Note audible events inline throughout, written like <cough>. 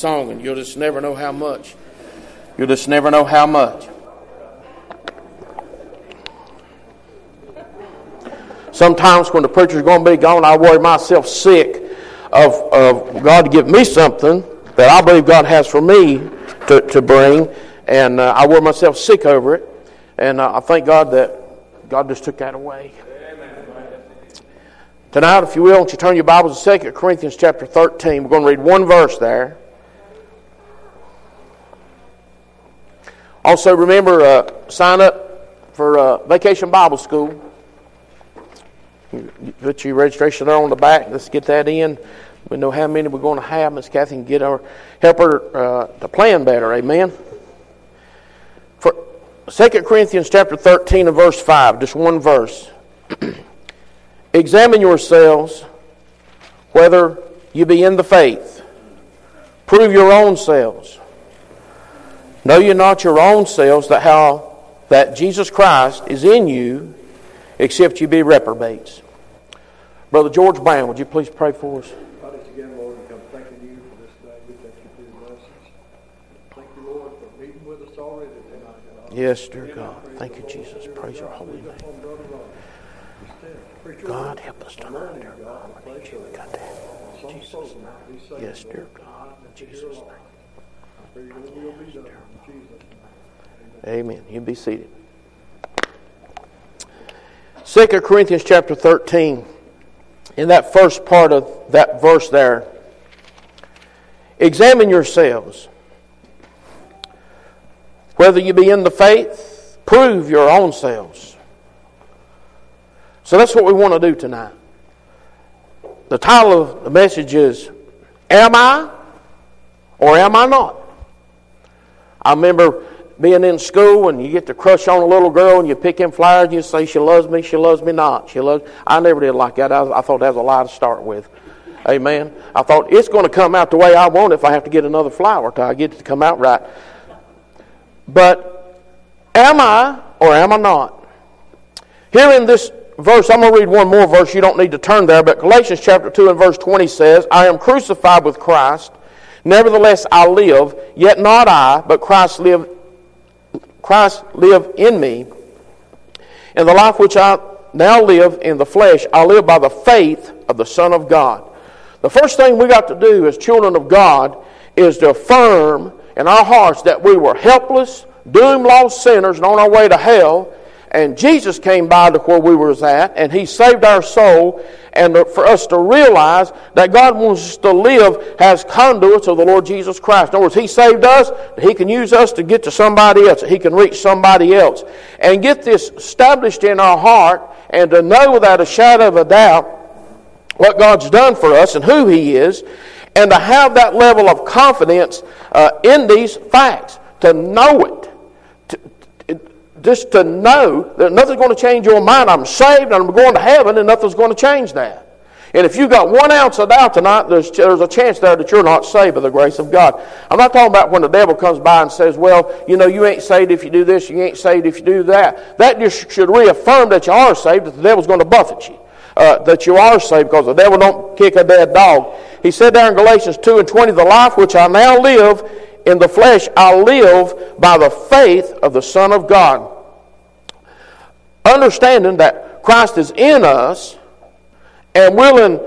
song, and you'll just never know how much. You'll just never know how much. Sometimes when the preacher's going to be gone, I worry myself sick of, of God to give me something that I believe God has for me to, to bring, and uh, I worry myself sick over it. And uh, I thank God that God just took that away. Tonight, if you will, won't you turn your Bibles to 2 Corinthians chapter 13. We're going to read one verse there. Also, remember, uh, sign up for uh, Vacation Bible School. Put your registration there on the back. Let's get that in. We know how many we're going to have. Miss Kathy can get our help her uh, to plan better. Amen. For 2 Corinthians chapter 13 and verse 5, just one verse. <clears throat> Examine yourselves whether you be in the faith. Prove your own selves. Know you not your own selves that how that Jesus Christ is in you, except you be reprobates. Brother George Brown, would you please pray for us? again, Lord, and come thanking you for this day. We thank you for your blessings. Thank you, Lord, for meeting with us already. Yes, dear God. Thank you, Jesus. Praise your holy name. God, help us tonight, dear God. We need you. We got that. Jesus' Yes, dear God. In Jesus' name. Amen. You be seated. 2 Corinthians chapter 13, in that first part of that verse there, examine yourselves whether you be in the faith, prove your own selves. So that's what we want to do tonight. The title of the message is Am I or Am I Not? I remember being in school and you get to crush on a little girl and you pick him flowers and you say, She loves me, she loves me not. She loves I never did like that. I, I thought that was a lie to start with. Amen. I thought it's going to come out the way I want if I have to get another flower till I get it to come out right. But am I or am I not? Here in this verse, I'm going to read one more verse. You don't need to turn there, but Galatians chapter 2 and verse 20 says, I am crucified with Christ. Nevertheless, I live, yet not I, but Christ live, Christ live in me. And the life which I now live in the flesh, I live by the faith of the Son of God. The first thing we got to do as children of God is to affirm in our hearts that we were helpless, doomed, lost sinners, and on our way to hell. And Jesus came by to where we was at, and He saved our soul. And for us to realize that God wants us to live as conduits of the Lord Jesus Christ. In other words, He saved us, He can use us to get to somebody else, He can reach somebody else. And get this established in our heart, and to know without a shadow of a doubt what God's done for us and who He is, and to have that level of confidence uh, in these facts, to know it. Just to know that nothing's going to change your mind. I'm saved and I'm going to heaven, and nothing's going to change that. And if you've got one ounce of doubt tonight, there's, there's a chance there that you're not saved by the grace of God. I'm not talking about when the devil comes by and says, well, you know, you ain't saved if you do this, you ain't saved if you do that. That just should reaffirm that you are saved, that the devil's going to buffet you. Uh, that you are saved because the devil don't kick a dead dog. He said there in Galatians 2 and 20, the life which I now live in the flesh, I live by the faith of the Son of God. Understanding that Christ is in us and willing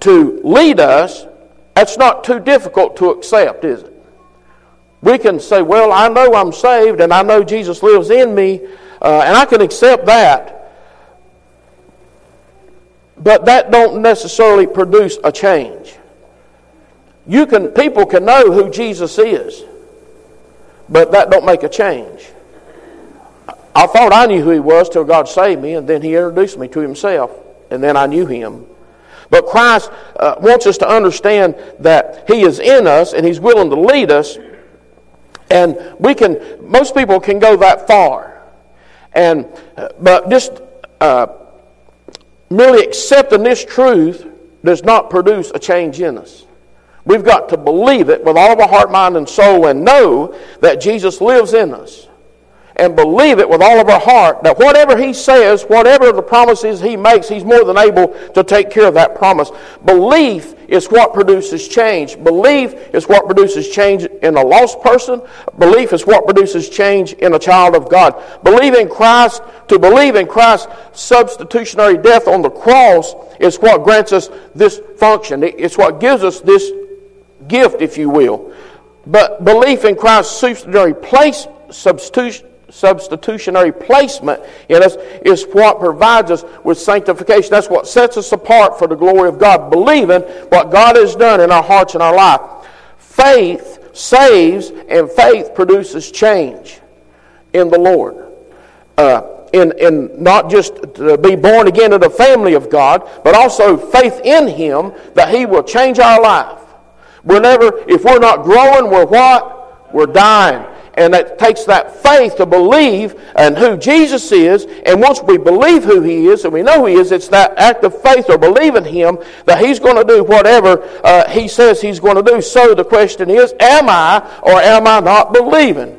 to lead us, that's not too difficult to accept, is it? We can say, well, I know I'm saved and I know Jesus lives in me, uh, and I can accept that. But that don't necessarily produce a change. You can people can know who Jesus is, but that don't make a change. I thought I knew who he was till God saved me, and then he introduced me to himself, and then I knew him. But Christ uh, wants us to understand that he is in us and he's willing to lead us, and we can. Most people can go that far, and uh, but just. Uh, merely accepting this truth does not produce a change in us. We've got to believe it with all of our heart, mind, and soul and know that Jesus lives in us. And believe it with all of our heart that whatever He says, whatever the promises He makes, He's more than able to take care of that promise. Belief is what produces change. Belief is what produces change in a lost person. Belief is what produces change in a child of God. Believe in Christ, to believe in Christ's substitutionary death on the cross is what grants us this function. It's what gives us this gift, if you will. But belief in Christ's substitutionary place, substitution, substitutionary placement in us is what provides us with sanctification. That's what sets us apart for the glory of God, believing what God has done in our hearts and our life. Faith saves, and faith produces change in the Lord. Uh, in, in not just to be born again in the family of God, but also faith in Him that He will change our life. Whenever, if we're not growing, we're what? We're dying. And it takes that faith to believe and who Jesus is. And once we believe who He is and we know who He is, it's that act of faith or believing Him that He's going to do whatever uh, He says He's going to do. So the question is, am I or am I not believing?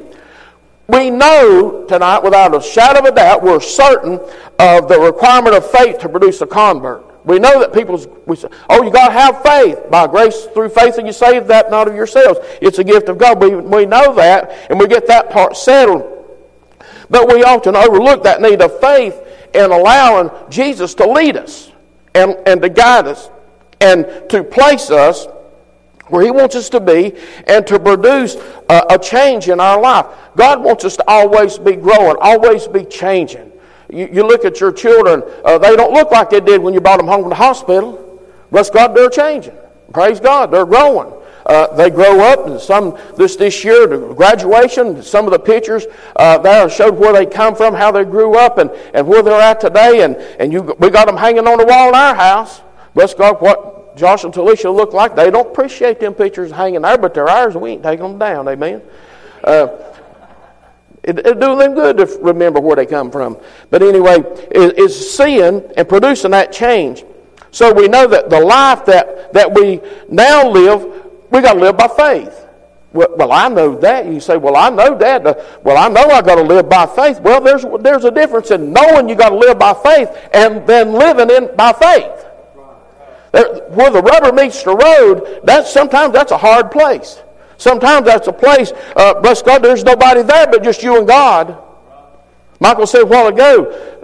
We know tonight, without a shadow of a doubt, we're certain of the requirement of faith to produce a convert. We know that people, we say, oh, you got to have faith. By grace through faith and you save that not of yourselves. It's a gift of God. We, we know that and we get that part settled. But we often overlook that need of faith in allowing Jesus to lead us and, and to guide us and to place us where He wants us to be and to produce a, a change in our life. God wants us to always be growing, always be changing. You, you look at your children, uh, they don't look like they did when you brought them home from the hospital. Bless God, they're changing. Praise God, they're growing. Uh, they grow up, and some this this year, the graduation, some of the pictures uh, there showed where they come from, how they grew up, and, and where they're at today. And, and you, we got them hanging on the wall in our house. Bless God, what Josh and Talisha look like. They don't appreciate them pictures hanging there, but they're ours, and we ain't taking them down. Amen. Uh, it, it do them good to remember where they come from. But anyway, it, it's seeing and producing that change. So we know that the life that, that we now live, we got to live by faith. Well, well, I know that. You say, well, I know that. Uh, well, I know I got to live by faith. Well, there's, there's a difference in knowing you got to live by faith and then living in by faith. There, where the rubber meets the road, that's sometimes that's a hard place. Sometimes that's a place, uh, bless God, there's nobody there but just you and God. Michael said a while ago,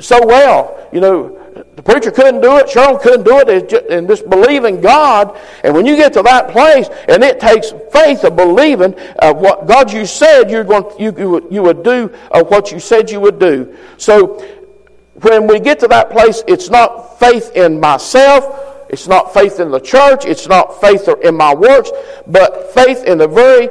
so well, you know, the preacher couldn't do it, Cheryl couldn't do it, and just believing God. And when you get to that place, and it takes faith of believing uh, what God you said you're going, you, you, would, you would do uh, what you said you would do. So when we get to that place, it's not faith in myself it's not faith in the church. It's not faith in my works, but faith in the very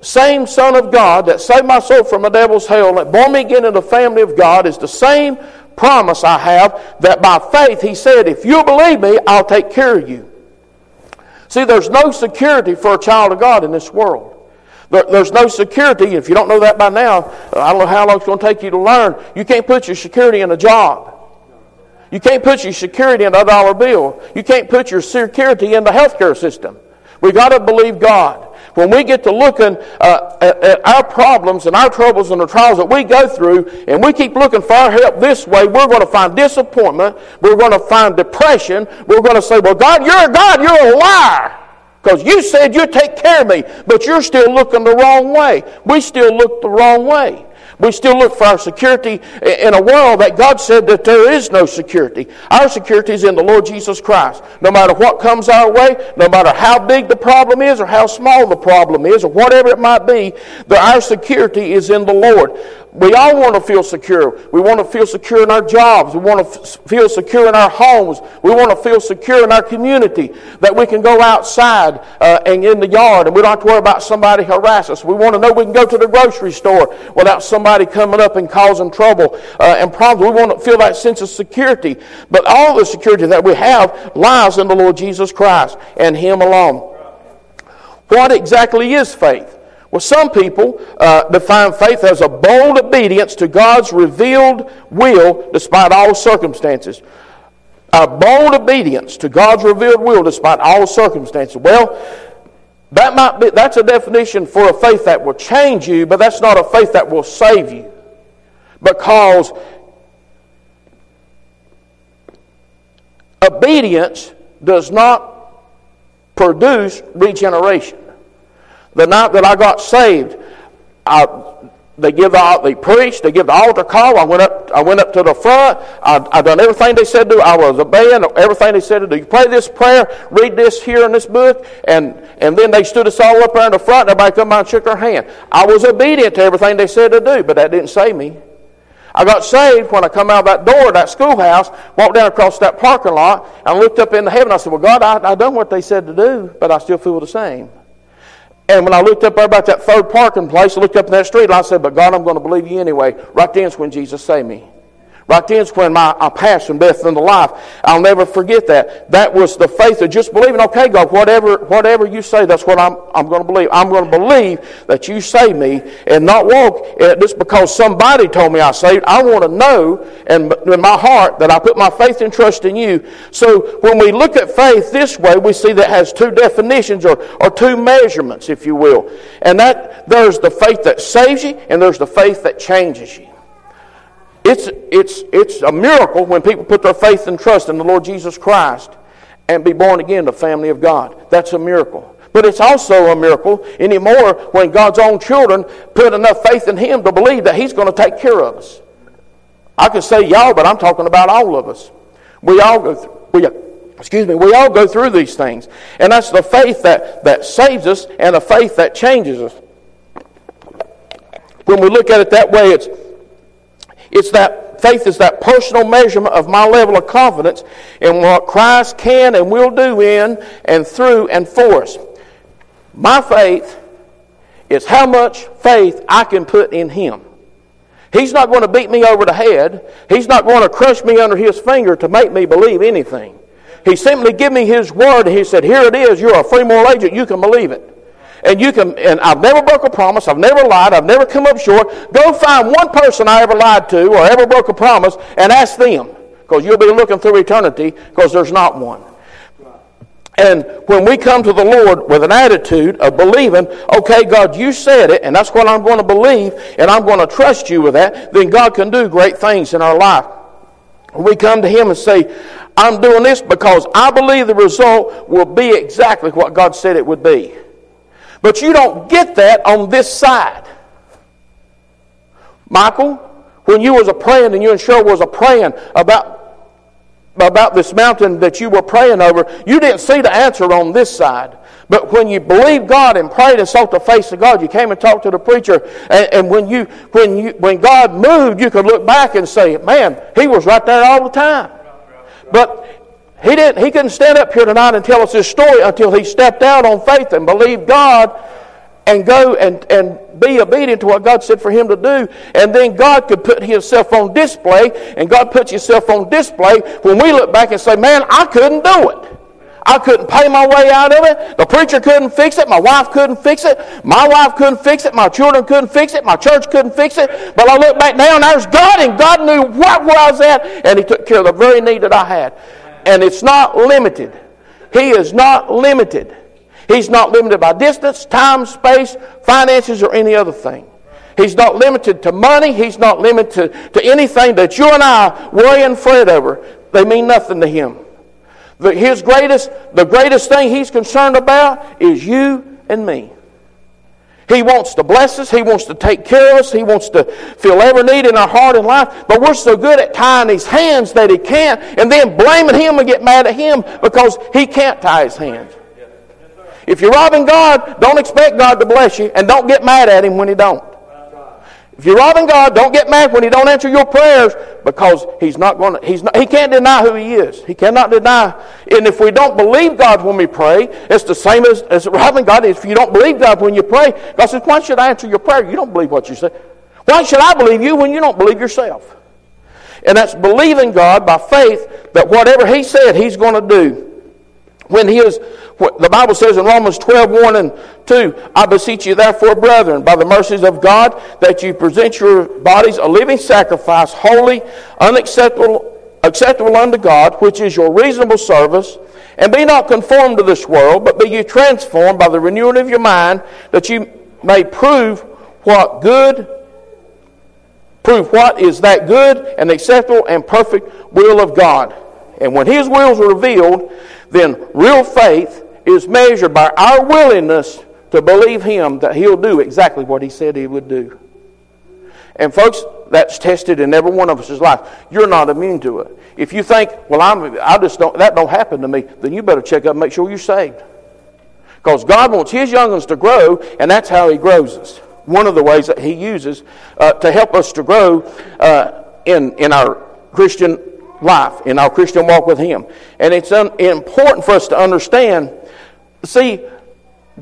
same Son of God that saved my soul from the devil's hell, that born me again in the family of God, is the same promise I have that by faith He said, If you believe me, I'll take care of you. See, there's no security for a child of God in this world. there's no security. If you don't know that by now, I don't know how long it's going to take you to learn. You can't put your security in a job. You can't put your security in a dollar bill. You can't put your security in the healthcare system. We got to believe God. When we get to looking uh, at, at, our problems and our troubles and the trials that we go through, and we keep looking for our help this way, we're going to find disappointment. We're going to find depression. We're going to say, "Well, God, you're a God. You're a liar." Because you said you'd take care of me, but you're still looking the wrong way. We still look the wrong way. We still look for our security in a world that God said that there is no security. Our security is in the Lord Jesus Christ. No matter what comes our way, no matter how big the problem is or how small the problem is or whatever it might be, our security is in the Lord. We all want to feel secure. We want to feel secure in our jobs. We want to f- feel secure in our homes. We want to feel secure in our community that we can go outside uh, and in the yard and we don't have to worry about somebody harass us. We want to know we can go to the grocery store without somebody coming up and causing trouble uh, and problems. We want to feel that sense of security. But all the security that we have lies in the Lord Jesus Christ and Him alone. What exactly is faith? Well, some people uh, define faith as a bold obedience to God's revealed will despite all circumstances. A bold obedience to God's revealed will despite all circumstances. Well, that might be, that's a definition for a faith that will change you, but that's not a faith that will save you. Because obedience does not produce regeneration. The night that I got saved, I, they give the, they preached, they give the altar call. I went up, I went up to the front. I, I done everything they said to do. I was obeying everything they said to do. You pray this prayer, read this here in this book, and, and then they stood us all up there in the front, and everybody come by and shook their hand. I was obedient to everything they said to do, but that didn't save me. I got saved when I come out of that door, that schoolhouse, walked down across that parking lot, and looked up into heaven. I said, Well, God, I, I done what they said to do, but I still feel the same. And when I looked up there about that third parking place, I looked up in that street, and I said, But God, I'm going to believe you anyway. Right then is when Jesus saved me. Right then's when my, I passed from death into life. I'll never forget that. That was the faith of just believing, okay, God, whatever, whatever you say, that's what I'm, I'm going to believe. I'm going to believe that you save me and not walk just because somebody told me I saved. I want to know and in my heart that I put my faith and trust in you. So when we look at faith this way, we see that has two definitions or, or two measurements, if you will. And that there's the faith that saves you and there's the faith that changes you. It's, it's, it's a miracle when people put their faith and trust in the Lord Jesus Christ and be born again the family of God. That's a miracle. But it's also a miracle anymore when God's own children put enough faith in Him to believe that He's going to take care of us. I could say y'all, but I'm talking about all of us. We all go through, we, excuse me, we all go through these things. And that's the faith that, that saves us and the faith that changes us. When we look at it that way, it's it's that faith is that personal measurement of my level of confidence in what Christ can and will do in and through and for us. My faith is how much faith I can put in Him. He's not going to beat me over the head. He's not going to crush me under His finger to make me believe anything. He simply give me His word. He said, "Here it is. You're a free moral agent. You can believe it." And you can, and I've never broke a promise, I've never lied, I've never come up short. Go find one person I ever lied to or ever broke a promise and ask them, because you'll be looking through eternity, because there's not one. And when we come to the Lord with an attitude of believing, okay, God, you said it, and that's what I'm going to believe, and I'm going to trust you with that, then God can do great things in our life. We come to Him and say, I'm doing this because I believe the result will be exactly what God said it would be. But you don't get that on this side. Michael, when you was a praying and you and Cheryl was a praying about about this mountain that you were praying over, you didn't see the answer on this side. But when you believed God and prayed and sought the face of God, you came and talked to the preacher, and, and, when you when you when God moved, you could look back and say, "Man, He was right there all the time." But he, didn't, he couldn't stand up here tonight and tell us his story until he stepped out on faith and believed God and go and, and be obedient to what God said for him to do. And then God could put himself on display, and God puts himself on display when we look back and say, Man, I couldn't do it. I couldn't pay my way out of it. The preacher couldn't fix it. My wife couldn't fix it. My wife couldn't fix it. My children couldn't fix it. My church couldn't fix it. But I look back now and there's God, and God knew what where I was at, and He took care of the very need that I had and it's not limited. He is not limited. He's not limited by distance, time, space, finances, or any other thing. He's not limited to money. He's not limited to, anything that you and I worry and fret over. They mean nothing to him. The, his greatest, the greatest thing he's concerned about is you and me. He wants to bless us. He wants to take care of us. He wants to fill every need in our heart and life. But we're so good at tying his hands that he can't, and then blaming him and get mad at him because he can't tie his hands. If you're robbing God, don't expect God to bless you, and don't get mad at him when he don't. If you're robbing God, don't get mad when He don't answer your prayers because He's not going to. He's not, He can't deny who He is. He cannot deny. And if we don't believe God when we pray, it's the same as, as robbing God. If you don't believe God when you pray, God says, "Why should I answer your prayer? You don't believe what you say. Why should I believe you when you don't believe yourself?" And that's believing God by faith that whatever He said He's going to do. When He is what the Bible says in Romans 12, 1 and 2, I beseech you therefore, brethren, by the mercies of God, that you present your bodies a living sacrifice, holy, unacceptable, acceptable unto God, which is your reasonable service. And be not conformed to this world, but be ye transformed by the renewing of your mind, that you may prove what good, prove what is that good and acceptable and perfect will of God. And when His will is revealed, then real faith is measured by our willingness to believe Him that He'll do exactly what He said He would do. And folks, that's tested in every one of us' life. You're not immune to it. If you think, well, I'm, I just don't, that don't happen to me, then you better check up and make sure you're saved. Because God wants His young ones to grow, and that's how He grows us. One of the ways that He uses uh, to help us to grow uh, in, in our Christian life, in our Christian walk with Him. And it's un- important for us to understand see,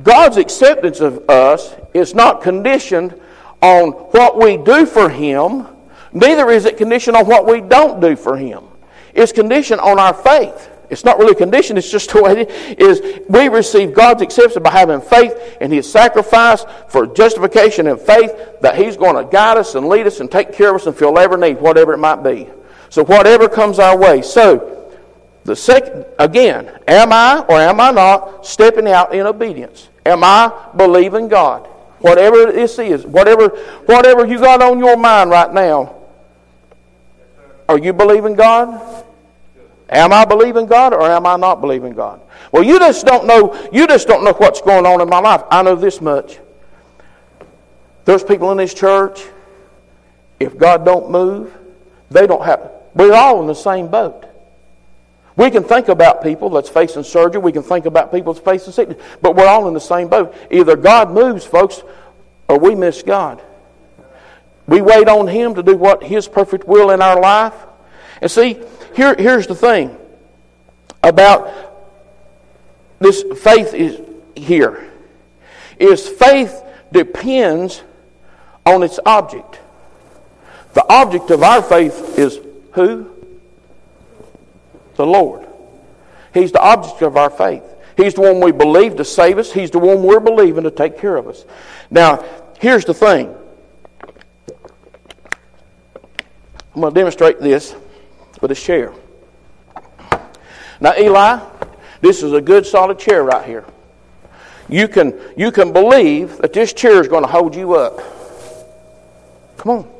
God's acceptance of us is not conditioned on what we do for Him, neither is it conditioned on what we don't do for Him. It's conditioned on our faith. It's not really conditioned, it's just the way it is. We receive God's acceptance by having faith in His sacrifice for justification and faith that He's going to guide us and lead us and take care of us and fill every need, whatever it might be. So, whatever comes our way. So, the second, again, am I or am I not stepping out in obedience? Am I believing God? Whatever this is, whatever, whatever you got on your mind right now, are you believing God? Am I believing God or am I not believing God? Well, you just don't know, you just don't know what's going on in my life. I know this much. There's people in this church, if God don't move, they don't have we're all in the same boat. We can think about people that's facing surgery. We can think about people that's facing sickness. But we're all in the same boat. Either God moves, folks, or we miss God. We wait on Him to do what His perfect will in our life. And see, here, here's the thing about this faith is here. Is faith depends on its object. The object of our faith is who? The Lord. He's the object of our faith. He's the one we believe to save us. He's the one we're believing to take care of us. Now, here's the thing. I'm going to demonstrate this with a chair. Now, Eli, this is a good solid chair right here. You can, you can believe that this chair is going to hold you up. Come on.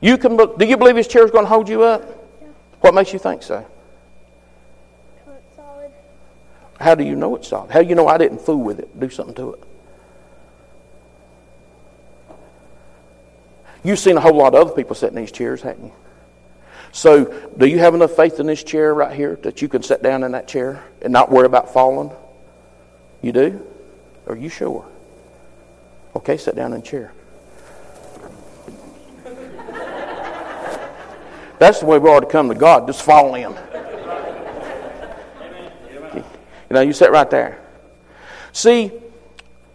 You can, do you believe this chair is going to hold you up? What makes you think so? Solid. How do you know it's solid? How do you know I didn't fool with it, do something to it? You've seen a whole lot of other people sitting in these chairs, haven't you? So, do you have enough faith in this chair right here that you can sit down in that chair and not worry about falling? You do? Are you sure? Okay, sit down in the chair. That's the way we ought to come to God. Just fall in. You know, you sit right there. See,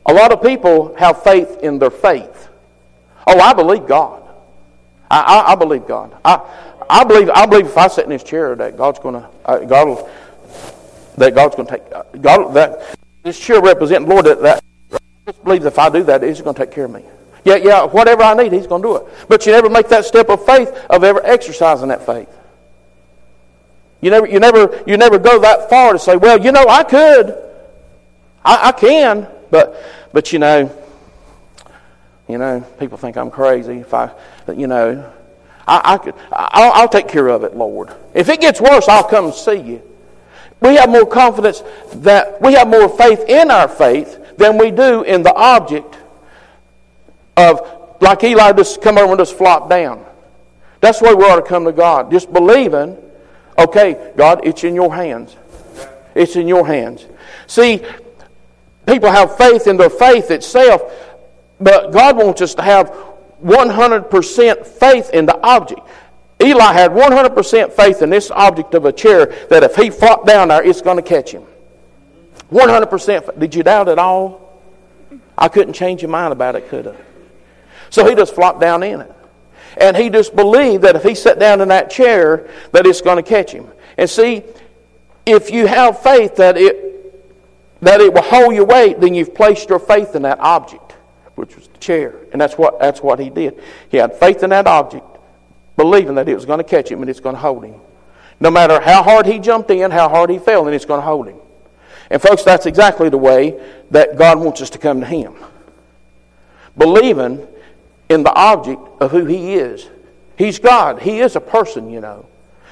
a lot of people have faith in their faith. Oh, I believe God. I, I, I believe God. I, I believe. I believe if I sit in this chair that God's going to uh, God that God's going to take uh, God that this chair represents Lord that, that I just believe that if I do that He's going to take care of me. Yeah, yeah, whatever I need, He's going to do it. But you never make that step of faith of ever exercising that faith. You never, you never, you never go that far to say, well, you know, I could. I, I can, but, but you know, you know, people think I'm crazy if I, you know, I, I could, I'll, I'll take care of it, Lord. If it gets worse, I'll come and see you. We have more confidence that we have more faith in our faith than we do in the object of like Eli just come over and just flop down. That's the way we ought to come to God. Just believing, okay, God, it's in your hands. It's in your hands. See, people have faith in their faith itself, but God wants us to have 100% faith in the object. Eli had 100% faith in this object of a chair that if he flopped down there, it's going to catch him. 100%. Did you doubt at all? I couldn't change your mind about it, could I? So he just flopped down in it. And he just believed that if he sat down in that chair, that it's going to catch him. And see, if you have faith that it, that it will hold your weight, then you've placed your faith in that object, which was the chair. And that's what, that's what he did. He had faith in that object, believing that it was going to catch him and it's going to hold him. No matter how hard he jumped in, how hard he fell, and it's going to hold him. And folks, that's exactly the way that God wants us to come to him. Believing in the object of who He is. He's God. He is a person, you know.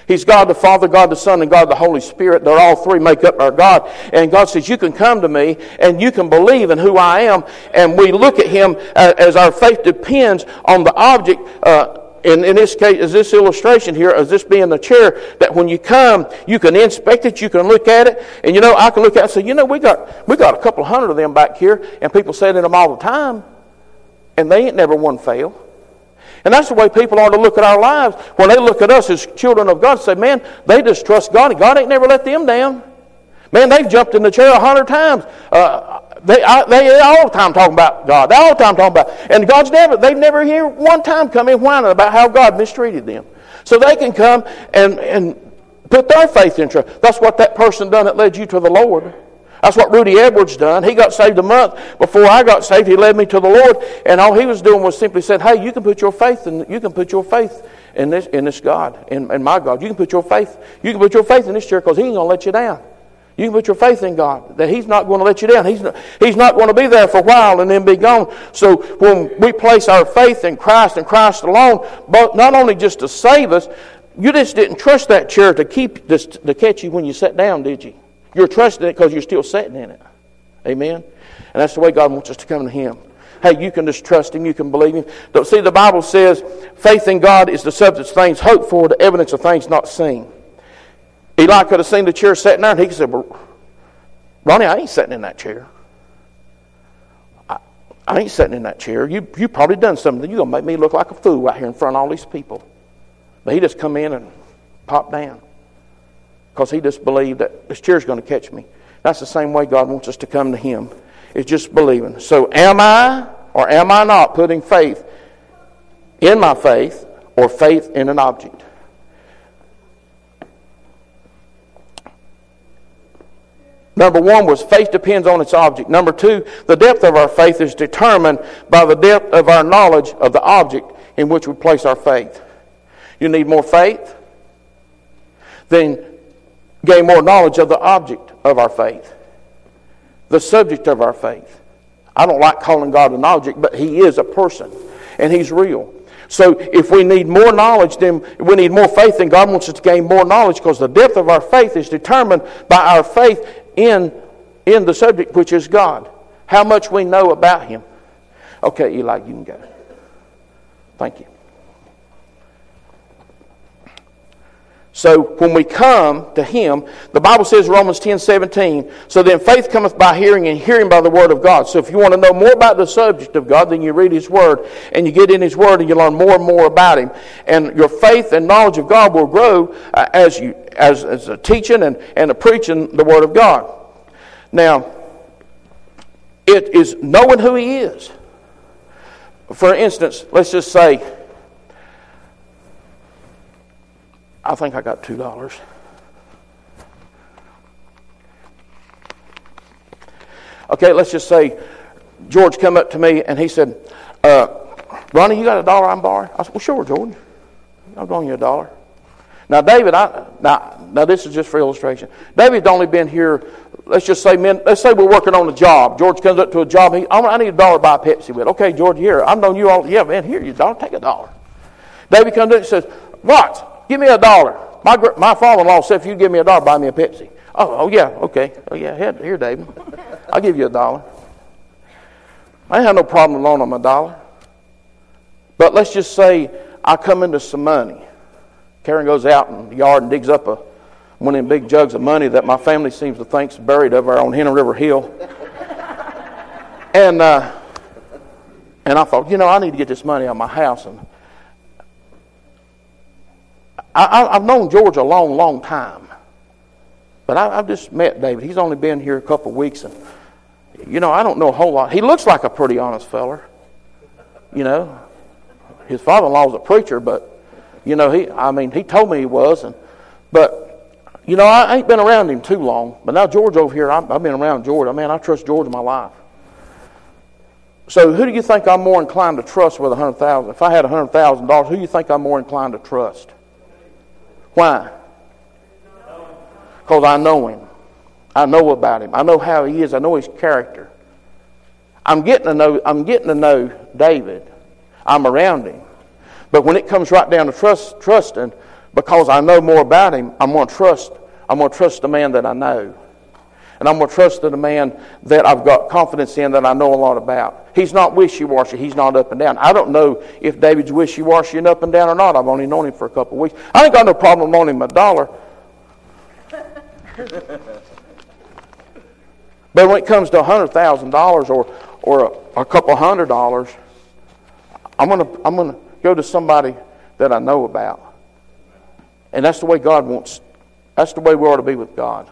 He's God the Father, God the Son, and God the Holy Spirit. They're all three make up our God. And God says, You can come to me and you can believe in who I am. And we look at Him uh, as our faith depends on the object. Uh, in, in this case, is this illustration here, as this being the chair, that when you come, you can inspect it, you can look at it, and you know, I can look at it and say, you know, we got, we got a couple hundred of them back here, and people sit in them all the time, and they ain't never one fail. And that's the way people are to look at our lives. When they look at us as children of God, say, man, they just trust God, and God ain't never let them down. Man, they've jumped in the chair a hundred times. Uh, they, I, they all the time talking about God. They all the time talking about, and God's never, they've never hear one time come in whining about how God mistreated them. So they can come and, and put their faith in trust. That's what that person done that led you to the Lord. That's what Rudy Edwards done. He got saved a month before I got saved. He led me to the Lord, and all he was doing was simply said, "Hey, you can put your faith in you can put your faith in this in this God, in, in my God. You can put your faith you can put your faith in this chair because He ain't gonna let you down." You can put your faith in God that He's not going to let you down. He's not, he's not going to be there for a while and then be gone. So when we place our faith in Christ and Christ alone, not only just to save us, you just didn't trust that chair to keep this, to catch you when you sat down, did you? You're trusting it because you're still sitting in it. Amen. And that's the way God wants us to come to Him. Hey, you can just trust Him. You can believe Him. Don't see the Bible says faith in God is the substance of things hoped for, the evidence of things not seen. Eli could have seen the chair sitting there, and he could say, well, Ronnie, I ain't sitting in that chair. I, I ain't sitting in that chair. You, you probably done something. You're going to make me look like a fool out here in front of all these people. But he just come in and pop down because he just believed that this chair's going to catch me. That's the same way God wants us to come to him. It's just believing. So am I or am I not putting faith in my faith or faith in an object? Number one was faith depends on its object. Number two, the depth of our faith is determined by the depth of our knowledge of the object in which we place our faith. You need more faith? Then gain more knowledge of the object of our faith, the subject of our faith. I don't like calling God an object, but He is a person and He's real. So if we need more knowledge, then we need more faith, then God wants us to gain more knowledge because the depth of our faith is determined by our faith in, in the subject, which is God. How much we know about Him. Okay, Eli, you can go. Thank you. So when we come to Him, the Bible says Romans 10 17, so then faith cometh by hearing, and hearing by the Word of God. So if you want to know more about the subject of God, then you read His Word, and you get in His Word, and you learn more and more about Him. And your faith and knowledge of God will grow uh, as you as, as a teaching and, and a preaching the Word of God. Now, it is knowing who He is. For instance, let's just say, I think I got two dollars. Okay, let's just say George come up to me and he said, uh, Ronnie, you got a dollar I'm borrowing? I said, Well, sure, George. I'll loan you a dollar. Now, David, I, now, now this is just for illustration. David's only been here, let's just say, men, let's say we're working on a job. George comes up to a job. He, I need a dollar to buy a Pepsi with. Okay, George, here. I've known you all. Yeah, man, here, you dollar. Take a dollar. David comes up and says, What? Give me a dollar. My, my father-in-law said, if you give me a dollar, buy me a Pepsi. Oh, oh yeah, okay. Oh, yeah, here, here David. <laughs> I'll give you a dollar. I have no problem loaning him a dollar. But let's just say I come into some money. Karen goes out in the yard and digs up a, one of them big jugs of money that my family seems to think's buried over on Henry River Hill. <laughs> and, uh, and I thought, you know, I need to get this money out of my house. And I, have known George a long, long time. But I, have just met David. He's only been here a couple of weeks. And, you know, I don't know a whole lot. He looks like a pretty honest feller. You know, his father-in-law was a preacher, but, you know, he, I mean, he told me he was. And, but, you know, I ain't been around him too long. But now George over here, I've, I've been around George. I mean, I trust George in my life. So who do you think I'm more inclined to trust with a hundred thousand? If I had a hundred thousand dollars, who do you think I'm more inclined to trust? Why? Because I know him. I know about him. I know how he is. I know his character. I'm getting to know, I'm getting to know David. I'm around him. But when it comes right down to trust, trusting, because I know more about him, I'm going to trust. I'm going to trust the man that I know. And I'm going to trust in a man that I've got confidence in that I know a lot about. He's not wishy washy. He's not up and down. I don't know if David's wishy washy and up and down or not. I've only known him for a couple of weeks. I ain't got no problem loaning him a dollar. <laughs> but when it comes to $100,000 or, or a, a couple hundred dollars, I'm going to I'm going to go to somebody that I know about. And that's the way God wants, that's the way we ought to be with God.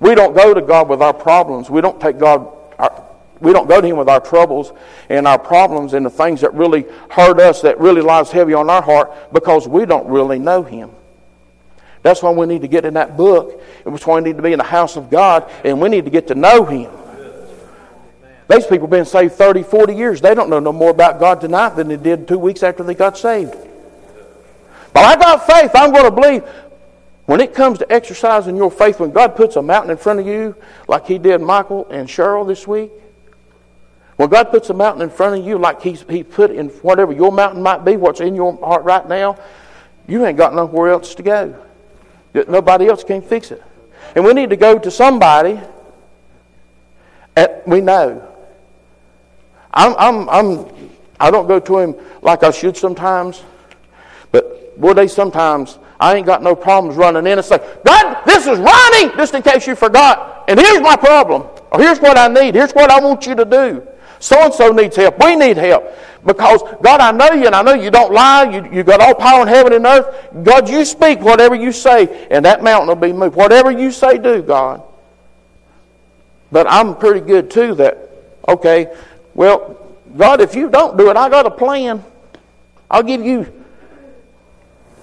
We don't go to God with our problems. We don't take God, our, we don't go to Him with our troubles and our problems and the things that really hurt us, that really lies heavy on our heart, because we don't really know Him. That's why we need to get in that book. It's why we need to be in the house of God, and we need to get to know Him. These people have been saved 30, 40 years. They don't know no more about God tonight than they did two weeks after they got saved. But I got faith. I'm going to believe. When it comes to exercising your faith, when God puts a mountain in front of you, like He did Michael and Cheryl this week, when God puts a mountain in front of you, like He's He put in whatever your mountain might be, what's in your heart right now, you ain't got nowhere else to go. Nobody else can fix it. And we need to go to somebody that we know. I'm, I'm, I'm, I don't go to him like I should sometimes, but boy, they sometimes, I ain't got no problems running in and say, God, this is Ronnie, just in case you forgot. And here's my problem. Or here's what I need. Here's what I want you to do. So and so needs help. We need help. Because, God, I know you, and I know you don't lie. You, you got all power in heaven and earth. God, you speak whatever you say, and that mountain will be moved. Whatever you say, do, God. But I'm pretty good, too, that, okay, well, God, if you don't do it, I got a plan. I'll give you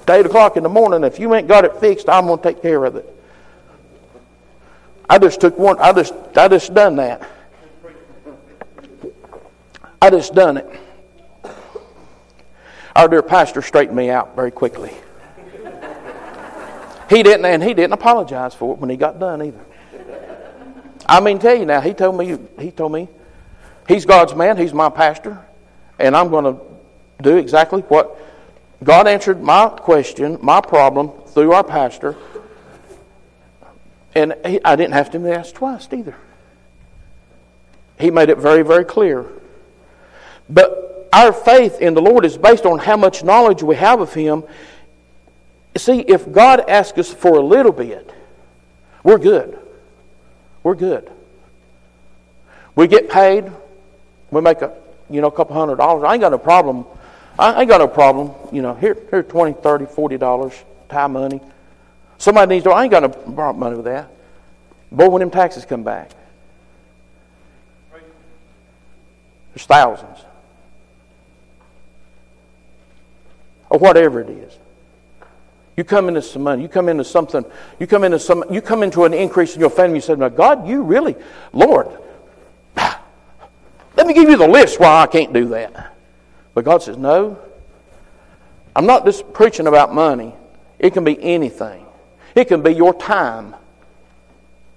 8 o'clock in the morning. If you ain't got it fixed, I'm going to take care of it. I just took one, I just, I just done that. I just done it. Our dear pastor straightened me out very quickly. He didn't, and he didn't apologize for it when he got done either. I mean, tell you now, he told me, he told me, he's God's man, he's my pastor, and I'm going to do exactly what God answered my question, my problem through our pastor, and he, I didn't have to ask twice either. He made it very, very clear. But our faith in the Lord is based on how much knowledge we have of Him. See, if God asks us for a little bit, we're good. We're good. We get paid. We make a you know a couple hundred dollars. I ain't got no problem. I ain't got no problem. You know, here here twenty, thirty, forty dollars time money. Somebody needs to. I ain't got no money with that. Boy, when them taxes come back, there's thousands. or whatever it is. You come into some money, you come into something, you come into some, you come into an increase in your family. You said, "Now, God, you really, Lord, <sighs> let me give you the list why I can't do that." But God says, "No, I'm not just preaching about money. It can be anything. It can be your time.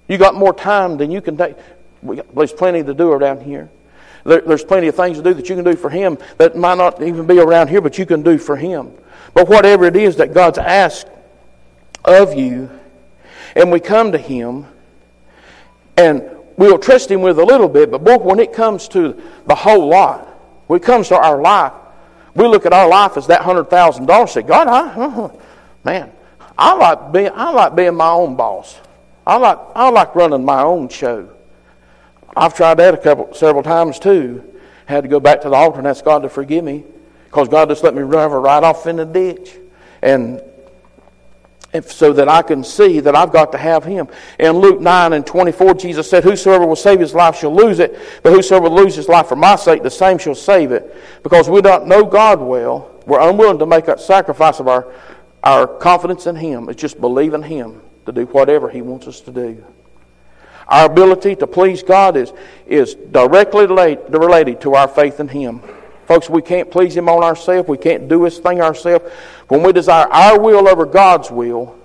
You got more time than you can take. There's plenty to do around here. There, there's plenty of things to do that you can do for Him that might not even be around here, but you can do for Him. But whatever it is that God's asked of you, and we come to Him, and we'll trust Him with a little bit, but boy, when it comes to the whole lot, when it comes to our life, we look at our life as that hundred thousand dollars. Say, God, I, uh-huh, man, I like being I like being my own boss. I like I like running my own show. I've tried that a couple, several times too. Had to go back to the altar and ask God to forgive me because God just let me her right off in the ditch. And so that I can see that I've got to have Him. In Luke 9 and 24, Jesus said, Whosoever will save his life shall lose it, but whosoever will lose his life for my sake, the same shall save it. Because we don't know God well, we're unwilling to make that sacrifice of our, our confidence in Him. It's just believing Him to do whatever He wants us to do. Our ability to please God is, is directly related to our faith in Him. Folks, we can't please Him on ourselves. We can't do His thing ourselves. When we desire our will over God's will,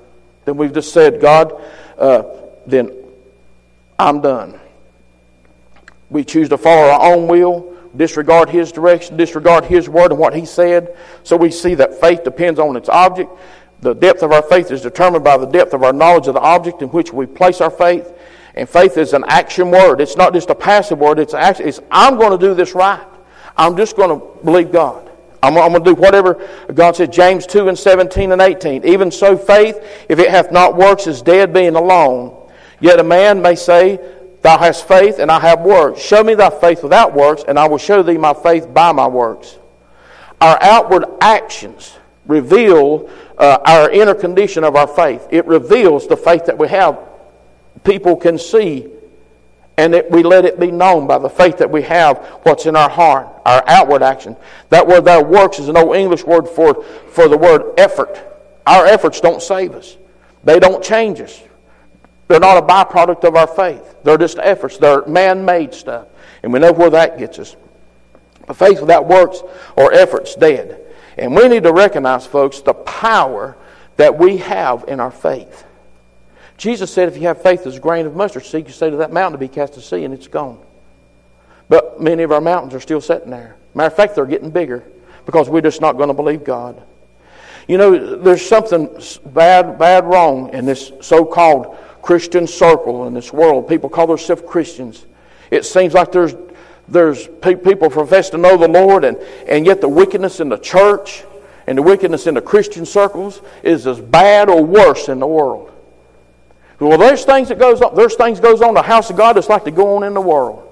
then we've just said, God, uh, then I'm done. We choose to follow our own will, disregard His direction, disregard His word and what He said. So we see that faith depends on its object. The depth of our faith is determined by the depth of our knowledge of the object in which we place our faith. And faith is an action word. It's not just a passive word. It's, action. it's I'm going to do this right. I'm just going to believe God. I'm, I'm going to do whatever God said. James 2 and 17 and 18. Even so, faith, if it hath not works, is dead being alone. Yet a man may say, Thou hast faith, and I have works. Show me thy faith without works, and I will show thee my faith by my works. Our outward actions reveal uh, our inner condition of our faith. It reveals the faith that we have. People can see, and we let it be known by the faith that we have what's in our heart, our outward action. That word there, works, is an old English word for, for the word effort. Our efforts don't save us, they don't change us. They're not a byproduct of our faith. They're just efforts. They're man made stuff. And we know where that gets us. But faith without works or efforts dead. And we need to recognize, folks, the power that we have in our faith. Jesus said, if you have faith as a grain of mustard seed, you say to that mountain to be cast to sea, and it's gone. But many of our mountains are still sitting there. Matter of fact, they're getting bigger because we're just not going to believe God. You know, there's something bad, bad wrong in this so-called Christian circle in this world. People call themselves Christians. It seems like there's, there's people profess to know the Lord, and, and yet the wickedness in the church and the wickedness in the Christian circles is as bad or worse in the world. Well, there's things that goes on. There's things goes on in the house of God that's like to go on in the world.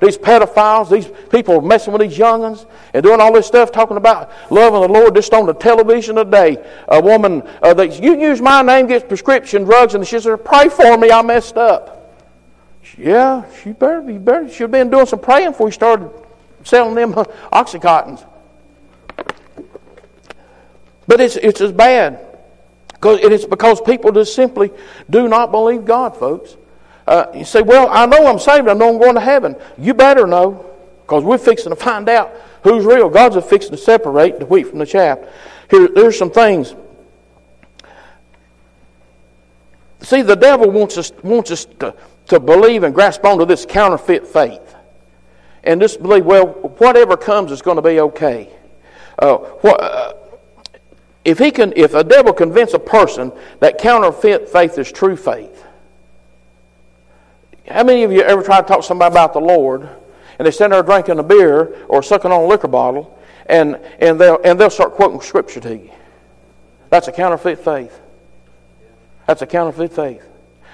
These pedophiles, these people messing with these youngins and doing all this stuff, talking about loving the Lord just on the television today. A woman uh, that you use my name gets prescription drugs, and she says, "Pray for me, I messed up." Yeah, she better be better. She'd been doing some praying before you started selling them oxycontins. But it's it's as bad. Because it's because people just simply do not believe God, folks. Uh, you say, well, I know I'm saved. I know I'm going to heaven. You better know because we're fixing to find out who's real. God's a fixing to separate the wheat from the chaff. Here, there's some things. See, the devil wants us, wants us to, to believe and grasp onto this counterfeit faith. And just believe, well, whatever comes is going to be okay. Uh, what, uh, if, he can, if a devil convince a person that counterfeit faith is true faith, how many of you ever tried to talk to somebody about the Lord and they stand there drinking a beer or sucking on a liquor bottle and, and, they'll, and they'll start quoting Scripture to you? That's a counterfeit faith. That's a counterfeit faith.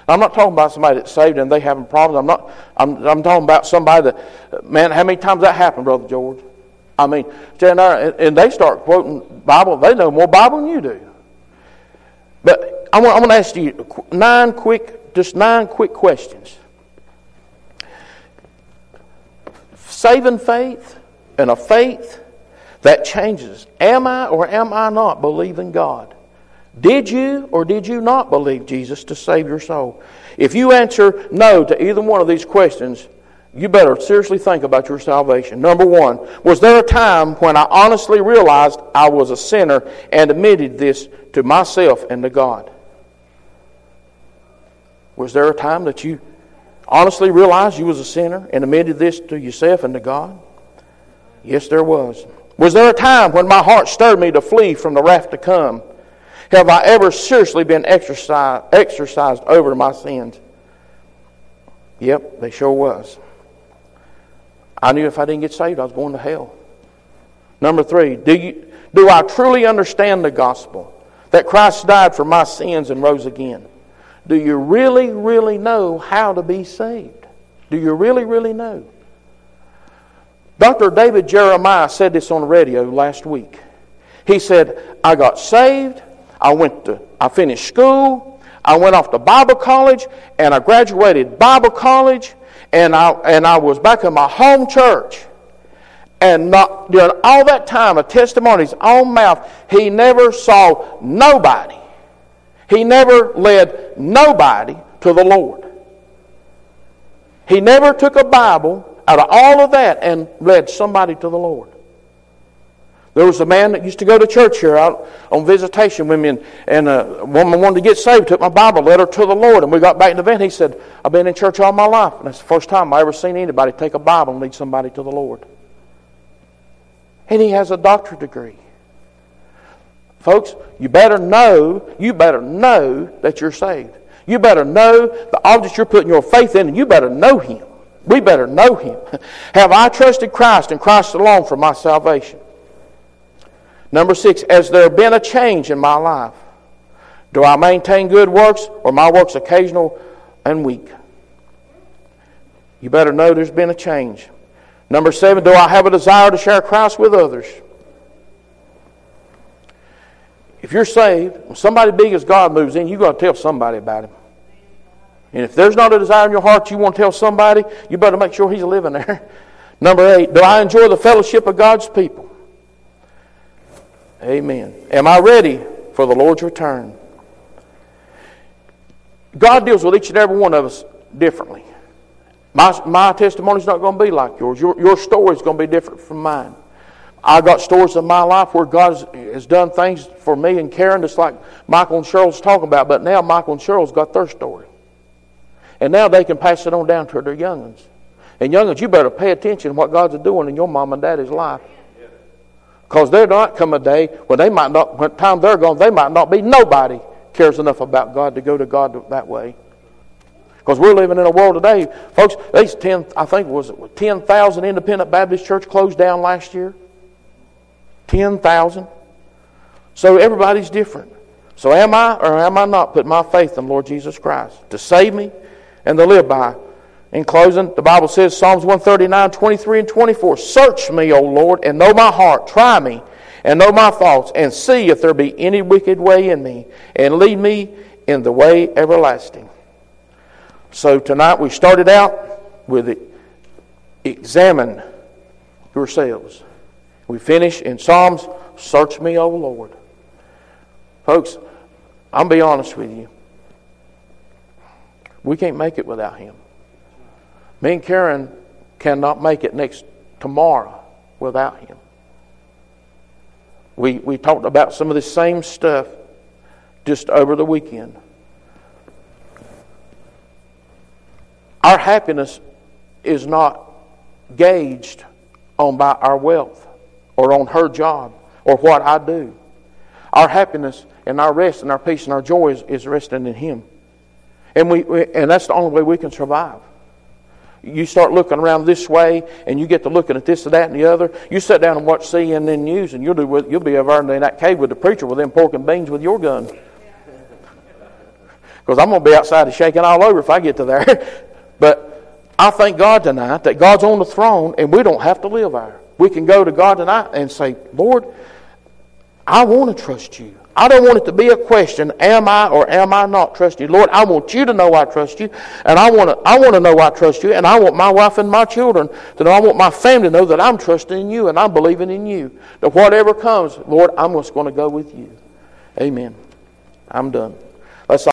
I'm not talking about somebody that's saved and they having problems. I'm not. I'm, I'm talking about somebody that, man, how many times that happened, Brother George? I mean, stand there and they start quoting Bible. They know more Bible than you do. But I want, I want to ask you nine quick, just nine quick questions. saving faith and a faith that changes. Am I or am I not believing God? Did you or did you not believe Jesus to save your soul? If you answer no to either one of these questions, you better seriously think about your salvation. Number one, was there a time when I honestly realized I was a sinner and admitted this to myself and to God? Was there a time that you honestly realized you was a sinner and admitted this to yourself and to God? Yes, there was. Was there a time when my heart stirred me to flee from the wrath to come? Have I ever seriously been exercised, exercised over my sins? Yep, they sure was. I knew if I didn't get saved, I was going to hell. Number three, do, you, do I truly understand the gospel? That Christ died for my sins and rose again. Do you really, really know how to be saved? Do you really, really know? Dr. David Jeremiah said this on the radio last week. He said, I got saved, I went to I finished school, I went off to Bible college, and I graduated Bible college, and I and I was back in my home church. And not, during all that time of testimony's own mouth, he never saw nobody he never led nobody to the Lord. He never took a Bible out of all of that and led somebody to the Lord. There was a man that used to go to church here out on visitation with me, and, and a woman wanted to get saved, took my Bible, led her to the Lord, and we got back in the van. He said, I've been in church all my life, and that's the first time I ever seen anybody take a Bible and lead somebody to the Lord. And he has a doctorate degree. Folks, you better know, you better know that you're saved. You better know the object you're putting your faith in, and you better know Him. We better know Him. <laughs> Have I trusted Christ and Christ alone for my salvation? Number six, has there been a change in my life? Do I maintain good works or my works occasional and weak? You better know there's been a change. Number seven, do I have a desire to share Christ with others? If you're saved, when somebody big as God moves in, you've got to tell somebody about him. And if there's not a desire in your heart you want to tell somebody, you better make sure he's living there. <laughs> Number eight, do I enjoy the fellowship of God's people? Amen. Am I ready for the Lord's return? God deals with each and every one of us differently. My, my testimony is not going to be like yours. Your, your story is going to be different from mine. I got stories of my life where God has, has done things for me and Karen, just like Michael and Cheryl's talking about. But now Michael and Cheryl's got their story. And now they can pass it on down to their youngins. And youngins, you better pay attention to what God's doing in your mom and daddy's life. Because there might come a day when they might not, when time they're gone, they might not be nobody cares enough about God to go to God that way. Because we're living in a world today, folks. These ten, I think was it ten thousand independent Baptist church closed down last year. Ten thousand. So everybody's different. So am I or am I not putting my faith in Lord Jesus Christ to save me and to live by. In closing, the Bible says, Psalms 139, 23 and 24, Search me, O Lord, and know my heart. Try me, and know my thoughts, and see if there be any wicked way in me, and lead me in the way everlasting. So tonight we started out with it. Examine yourselves. We finish in Psalms, Search me, O Lord. Folks, I'm going to be honest with you. We can't make it without him. Me and Karen cannot make it next tomorrow without him. We, we talked about some of the same stuff just over the weekend. Our happiness is not gauged on by our wealth or on her job or what I do. Our happiness and our rest and our peace and our joy is, is resting in Him. And, we, we, and that's the only way we can survive. You start looking around this way, and you get to looking at this and that and the other. You sit down and watch CNN News, and you'll, do, you'll be over in that cave with the preacher with them pork and beans with your gun. <laughs> Because I'm going to be outside shaking all over if I get to there. <laughs> but I thank God tonight that God's on the throne, and we don't have to live there. We can go to God tonight and say, Lord, I want to trust you. I don't want it to be a question, am I or am I not trusting you? Lord, I want you to know I trust you, and I want to, I want to know I trust you, and I want my wife and my children to know, I want my family to know that I'm trusting in you and I'm believing in you. That whatever comes, Lord, I'm just going to go with you. Amen. I'm done.